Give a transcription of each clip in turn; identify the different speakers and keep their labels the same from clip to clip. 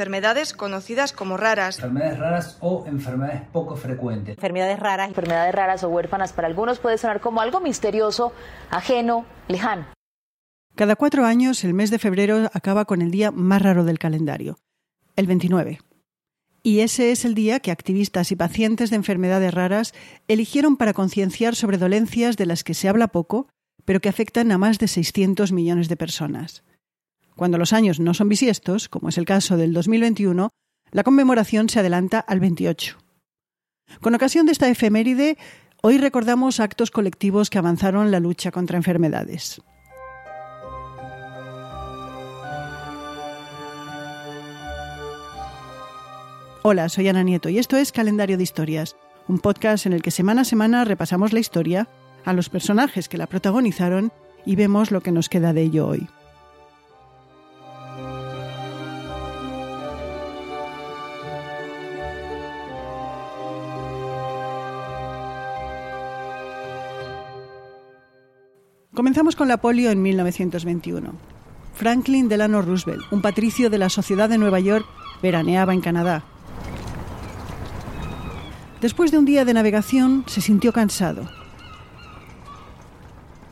Speaker 1: enfermedades conocidas como raras.
Speaker 2: Enfermedades raras o enfermedades poco frecuentes.
Speaker 3: Enfermedades raras, enfermedades raras o huérfanas para algunos puede sonar como algo misterioso, ajeno, lejano.
Speaker 4: Cada cuatro años, el mes de febrero acaba con el día más raro del calendario, el 29. Y ese es el día que activistas y pacientes de enfermedades raras eligieron para concienciar sobre dolencias de las que se habla poco, pero que afectan a más de 600 millones de personas. Cuando los años no son bisiestos, como es el caso del 2021, la conmemoración se adelanta al 28. Con ocasión de esta efeméride, hoy recordamos actos colectivos que avanzaron la lucha contra enfermedades. Hola, soy Ana Nieto y esto es Calendario de Historias, un podcast en el que semana a semana repasamos la historia, a los personajes que la protagonizaron y vemos lo que nos queda de ello hoy. Comenzamos con la polio en 1921. Franklin Delano Roosevelt, un patricio de la sociedad de Nueva York, veraneaba en Canadá. Después de un día de navegación, se sintió cansado.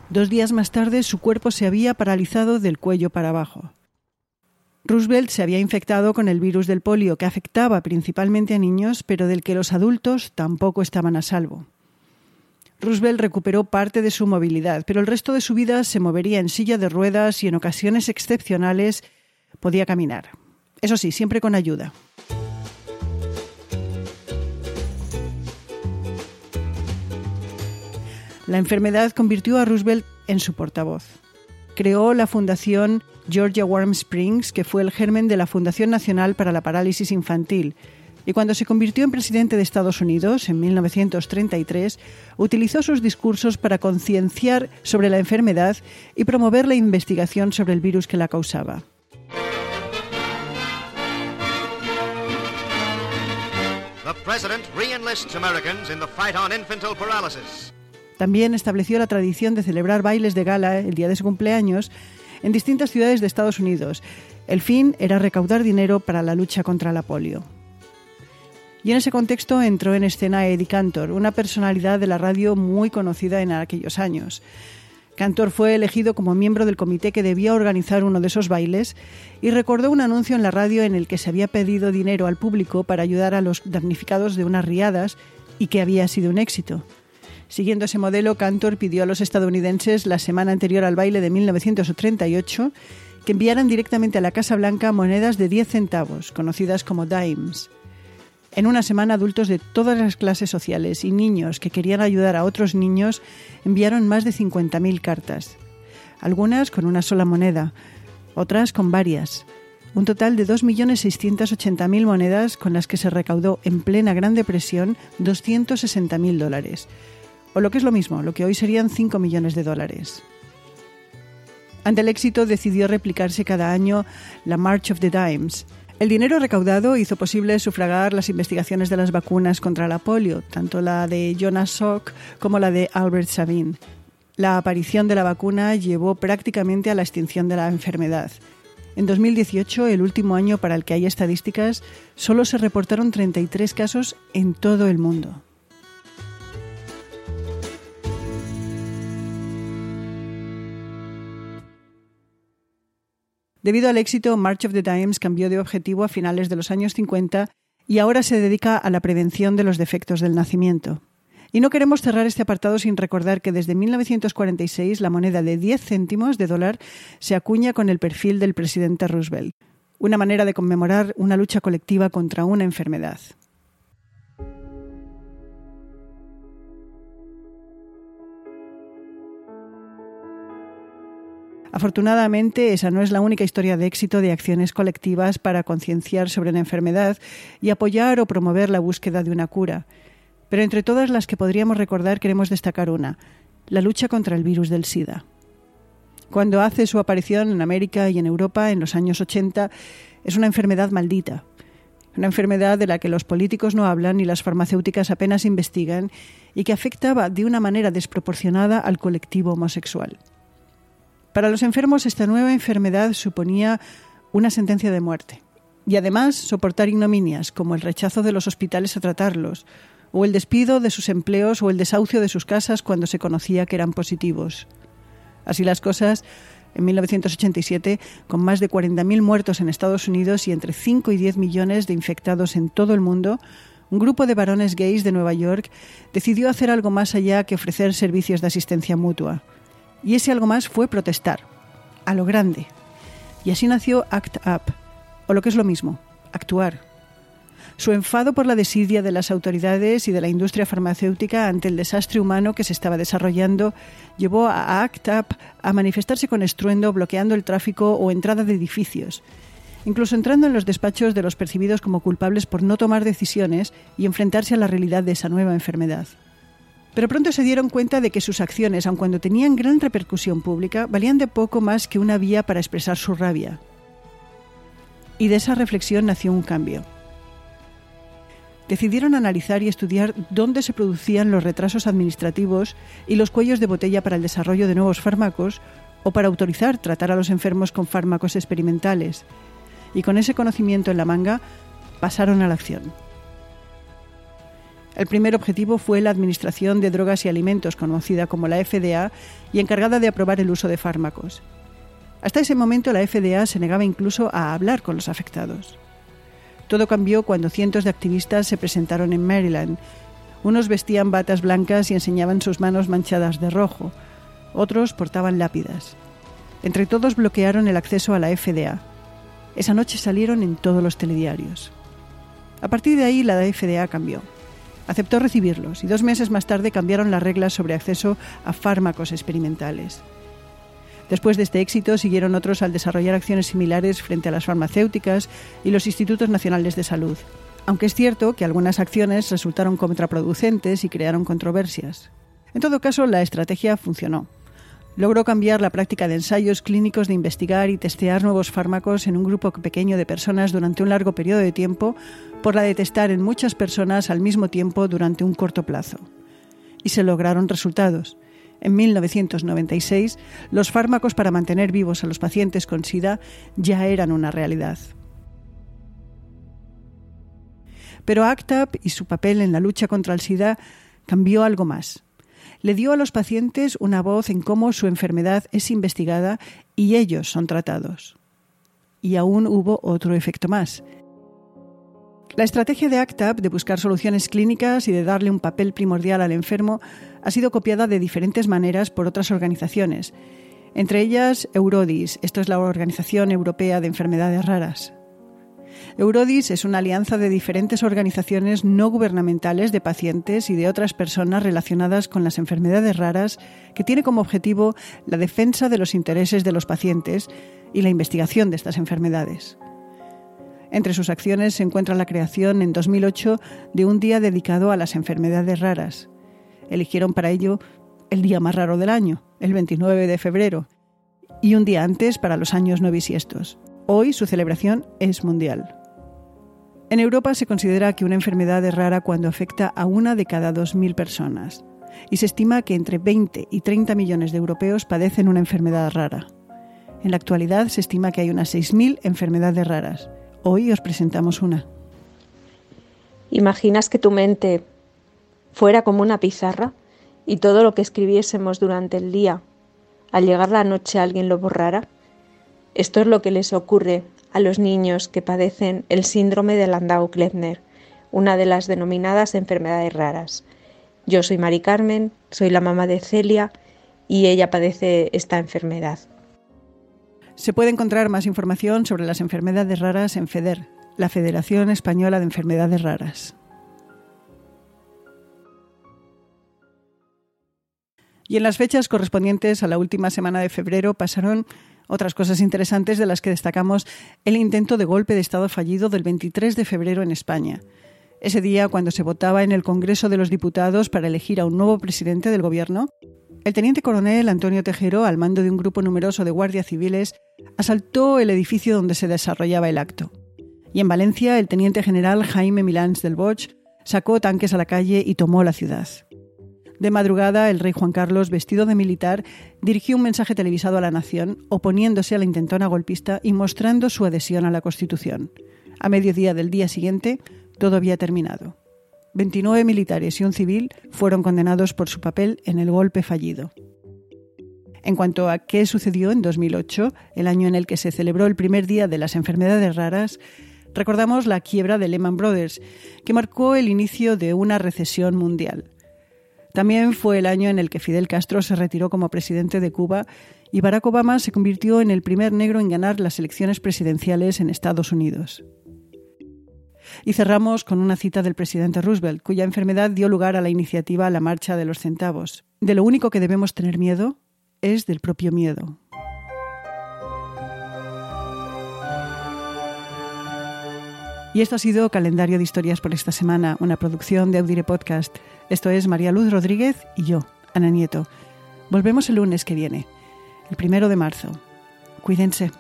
Speaker 4: Dos días más tarde, su cuerpo se había paralizado del cuello para abajo. Roosevelt se había infectado con el virus del polio, que afectaba principalmente a niños, pero del que los adultos tampoco estaban a salvo. Roosevelt recuperó parte de su movilidad, pero el resto de su vida se movería en silla de ruedas y en ocasiones excepcionales podía caminar. Eso sí, siempre con ayuda. La enfermedad convirtió a Roosevelt en su portavoz. Creó la Fundación Georgia Warm Springs, que fue el germen de la Fundación Nacional para la Parálisis Infantil, y cuando se convirtió en presidente de Estados Unidos en 1933, utilizó sus discursos para concienciar sobre la enfermedad y promover la investigación sobre el virus que la causaba. También estableció la tradición de celebrar bailes de gala el día de su cumpleaños en distintas ciudades de Estados Unidos. El fin era recaudar dinero para la lucha contra la polio. Y en ese contexto entró en escena Eddie Cantor, una personalidad de la radio muy conocida en aquellos años. Cantor fue elegido como miembro del comité que debía organizar uno de esos bailes y recordó un anuncio en la radio en el que se había pedido dinero al público para ayudar a los damnificados de unas riadas y que había sido un éxito. Siguiendo ese modelo, Cantor pidió a los estadounidenses la semana anterior al baile de 1938 que enviaran directamente a la Casa Blanca monedas de 10 centavos, conocidas como dimes. En una semana, adultos de todas las clases sociales y niños que querían ayudar a otros niños enviaron más de 50.000 cartas. Algunas con una sola moneda, otras con varias. Un total de 2.680.000 monedas con las que se recaudó en plena Gran Depresión 260.000 dólares. O lo que es lo mismo, lo que hoy serían 5 millones de dólares. Ante el éxito decidió replicarse cada año la March of the Dimes, el dinero recaudado hizo posible sufragar las investigaciones de las vacunas contra la polio, tanto la de Jonas Salk como la de Albert Sabin. La aparición de la vacuna llevó prácticamente a la extinción de la enfermedad. En 2018, el último año para el que hay estadísticas, solo se reportaron 33 casos en todo el mundo. Debido al éxito, March of the Dimes cambió de objetivo a finales de los años 50 y ahora se dedica a la prevención de los defectos del nacimiento. Y no queremos cerrar este apartado sin recordar que desde 1946 la moneda de 10 céntimos de dólar se acuña con el perfil del presidente Roosevelt, una manera de conmemorar una lucha colectiva contra una enfermedad. Afortunadamente, esa no es la única historia de éxito de acciones colectivas para concienciar sobre la enfermedad y apoyar o promover la búsqueda de una cura. Pero entre todas las que podríamos recordar queremos destacar una, la lucha contra el virus del SIDA. Cuando hace su aparición en América y en Europa en los años 80, es una enfermedad maldita, una enfermedad de la que los políticos no hablan y las farmacéuticas apenas investigan y que afectaba de una manera desproporcionada al colectivo homosexual. Para los enfermos esta nueva enfermedad suponía una sentencia de muerte. y además soportar ignominias como el rechazo de los hospitales a tratarlos, o el despido de sus empleos o el desahucio de sus casas cuando se conocía que eran positivos. Así las cosas, en 1987, con más de 40.000 muertos en Estados Unidos y entre 5 y 10 millones de infectados en todo el mundo, un grupo de varones gays de Nueva York decidió hacer algo más allá que ofrecer servicios de asistencia mutua. Y ese algo más fue protestar, a lo grande. Y así nació ACT UP, o lo que es lo mismo, actuar. Su enfado por la desidia de las autoridades y de la industria farmacéutica ante el desastre humano que se estaba desarrollando llevó a ACT UP a manifestarse con estruendo bloqueando el tráfico o entrada de edificios, incluso entrando en los despachos de los percibidos como culpables por no tomar decisiones y enfrentarse a la realidad de esa nueva enfermedad. Pero pronto se dieron cuenta de que sus acciones, aun cuando tenían gran repercusión pública, valían de poco más que una vía para expresar su rabia. Y de esa reflexión nació un cambio. Decidieron analizar y estudiar dónde se producían los retrasos administrativos y los cuellos de botella para el desarrollo de nuevos fármacos o para autorizar tratar a los enfermos con fármacos experimentales. Y con ese conocimiento en la manga, pasaron a la acción. El primer objetivo fue la Administración de Drogas y Alimentos, conocida como la FDA, y encargada de aprobar el uso de fármacos. Hasta ese momento la FDA se negaba incluso a hablar con los afectados. Todo cambió cuando cientos de activistas se presentaron en Maryland. Unos vestían batas blancas y enseñaban sus manos manchadas de rojo. Otros portaban lápidas. Entre todos bloquearon el acceso a la FDA. Esa noche salieron en todos los telediarios. A partir de ahí la FDA cambió. Aceptó recibirlos y dos meses más tarde cambiaron las reglas sobre acceso a fármacos experimentales. Después de este éxito, siguieron otros al desarrollar acciones similares frente a las farmacéuticas y los institutos nacionales de salud. Aunque es cierto que algunas acciones resultaron contraproducentes y crearon controversias. En todo caso, la estrategia funcionó. Logró cambiar la práctica de ensayos clínicos de investigar y testear nuevos fármacos en un grupo pequeño de personas durante un largo periodo de tiempo por la de testar en muchas personas al mismo tiempo durante un corto plazo. Y se lograron resultados. En 1996, los fármacos para mantener vivos a los pacientes con SIDA ya eran una realidad. Pero ACTAP y su papel en la lucha contra el SIDA cambió algo más. Le dio a los pacientes una voz en cómo su enfermedad es investigada y ellos son tratados. Y aún hubo otro efecto más. La estrategia de ACTAP de buscar soluciones clínicas y de darle un papel primordial al enfermo ha sido copiada de diferentes maneras por otras organizaciones, entre ellas Eurodis, esto es la Organización Europea de Enfermedades Raras. Eurodis es una alianza de diferentes organizaciones no gubernamentales de pacientes y de otras personas relacionadas con las enfermedades raras que tiene como objetivo la defensa de los intereses de los pacientes y la investigación de estas enfermedades. Entre sus acciones se encuentra la creación en 2008 de un día dedicado a las enfermedades raras. Eligieron para ello el día más raro del año, el 29 de febrero, y un día antes para los años no bisiestos. Hoy su celebración es mundial. En Europa se considera que una enfermedad es rara cuando afecta a una de cada 2.000 personas, y se estima que entre 20 y 30 millones de europeos padecen una enfermedad rara. En la actualidad se estima que hay unas 6.000 enfermedades raras, Hoy os presentamos una.
Speaker 5: ¿Imaginas que tu mente fuera como una pizarra y todo lo que escribiésemos durante el día, al llegar la noche alguien lo borrara? Esto es lo que les ocurre a los niños que padecen el síndrome de Landau-Kleffner, una de las denominadas enfermedades raras. Yo soy Mari Carmen, soy la mamá de Celia y ella padece esta enfermedad.
Speaker 4: Se puede encontrar más información sobre las enfermedades raras en FEDER, la Federación Española de Enfermedades Raras. Y en las fechas correspondientes a la última semana de febrero pasaron otras cosas interesantes de las que destacamos el intento de golpe de Estado fallido del 23 de febrero en España. Ese día, cuando se votaba en el Congreso de los Diputados para elegir a un nuevo presidente del Gobierno, el teniente coronel Antonio Tejero, al mando de un grupo numeroso de guardias civiles, asaltó el edificio donde se desarrollaba el acto. Y en Valencia, el teniente general Jaime Milans del Bosch sacó tanques a la calle y tomó la ciudad. De madrugada, el rey Juan Carlos, vestido de militar, dirigió un mensaje televisado a la nación, oponiéndose a la intentona golpista y mostrando su adhesión a la Constitución. A mediodía del día siguiente, todo había terminado. 29 militares y un civil fueron condenados por su papel en el golpe fallido. En cuanto a qué sucedió en 2008, el año en el que se celebró el primer día de las enfermedades raras, recordamos la quiebra de Lehman Brothers, que marcó el inicio de una recesión mundial. También fue el año en el que Fidel Castro se retiró como presidente de Cuba y Barack Obama se convirtió en el primer negro en ganar las elecciones presidenciales en Estados Unidos. Y cerramos con una cita del presidente Roosevelt, cuya enfermedad dio lugar a la iniciativa La Marcha de los Centavos. De lo único que debemos tener miedo es del propio miedo. Y esto ha sido Calendario de Historias por esta semana, una producción de Audire Podcast. Esto es María Luz Rodríguez y yo, Ana Nieto. Volvemos el lunes que viene, el primero de marzo. Cuídense.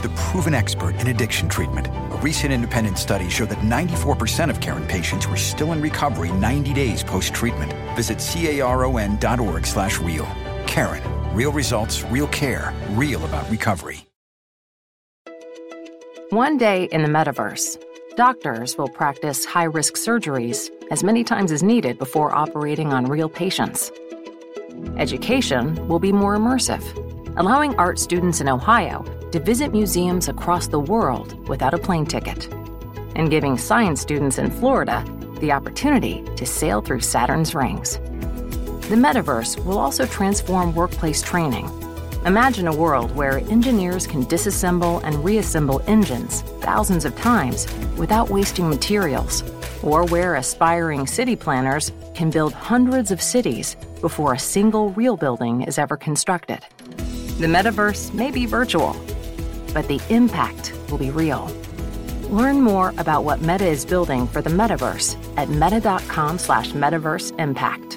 Speaker 6: The proven expert in addiction treatment. A recent independent study showed that 94% of Karen patients were still in recovery 90 days post-treatment. Visit caron.org slash real. Karen. Real results, real care, real about recovery.
Speaker 7: One day in the metaverse, doctors will practice high-risk surgeries as many times as needed before operating on real patients. Education will be more immersive, allowing art students in Ohio to visit museums across the world without a plane ticket, and giving science students in Florida the opportunity to sail through Saturn's rings. The metaverse will also transform workplace training. Imagine a world where engineers can disassemble and reassemble engines thousands of times without wasting materials, or where aspiring city planners can build hundreds of cities before a single real building is ever constructed. The metaverse may be virtual, but the impact will be real. Learn more about what Meta is building for the metaverse at meta.com slash metaverse impact.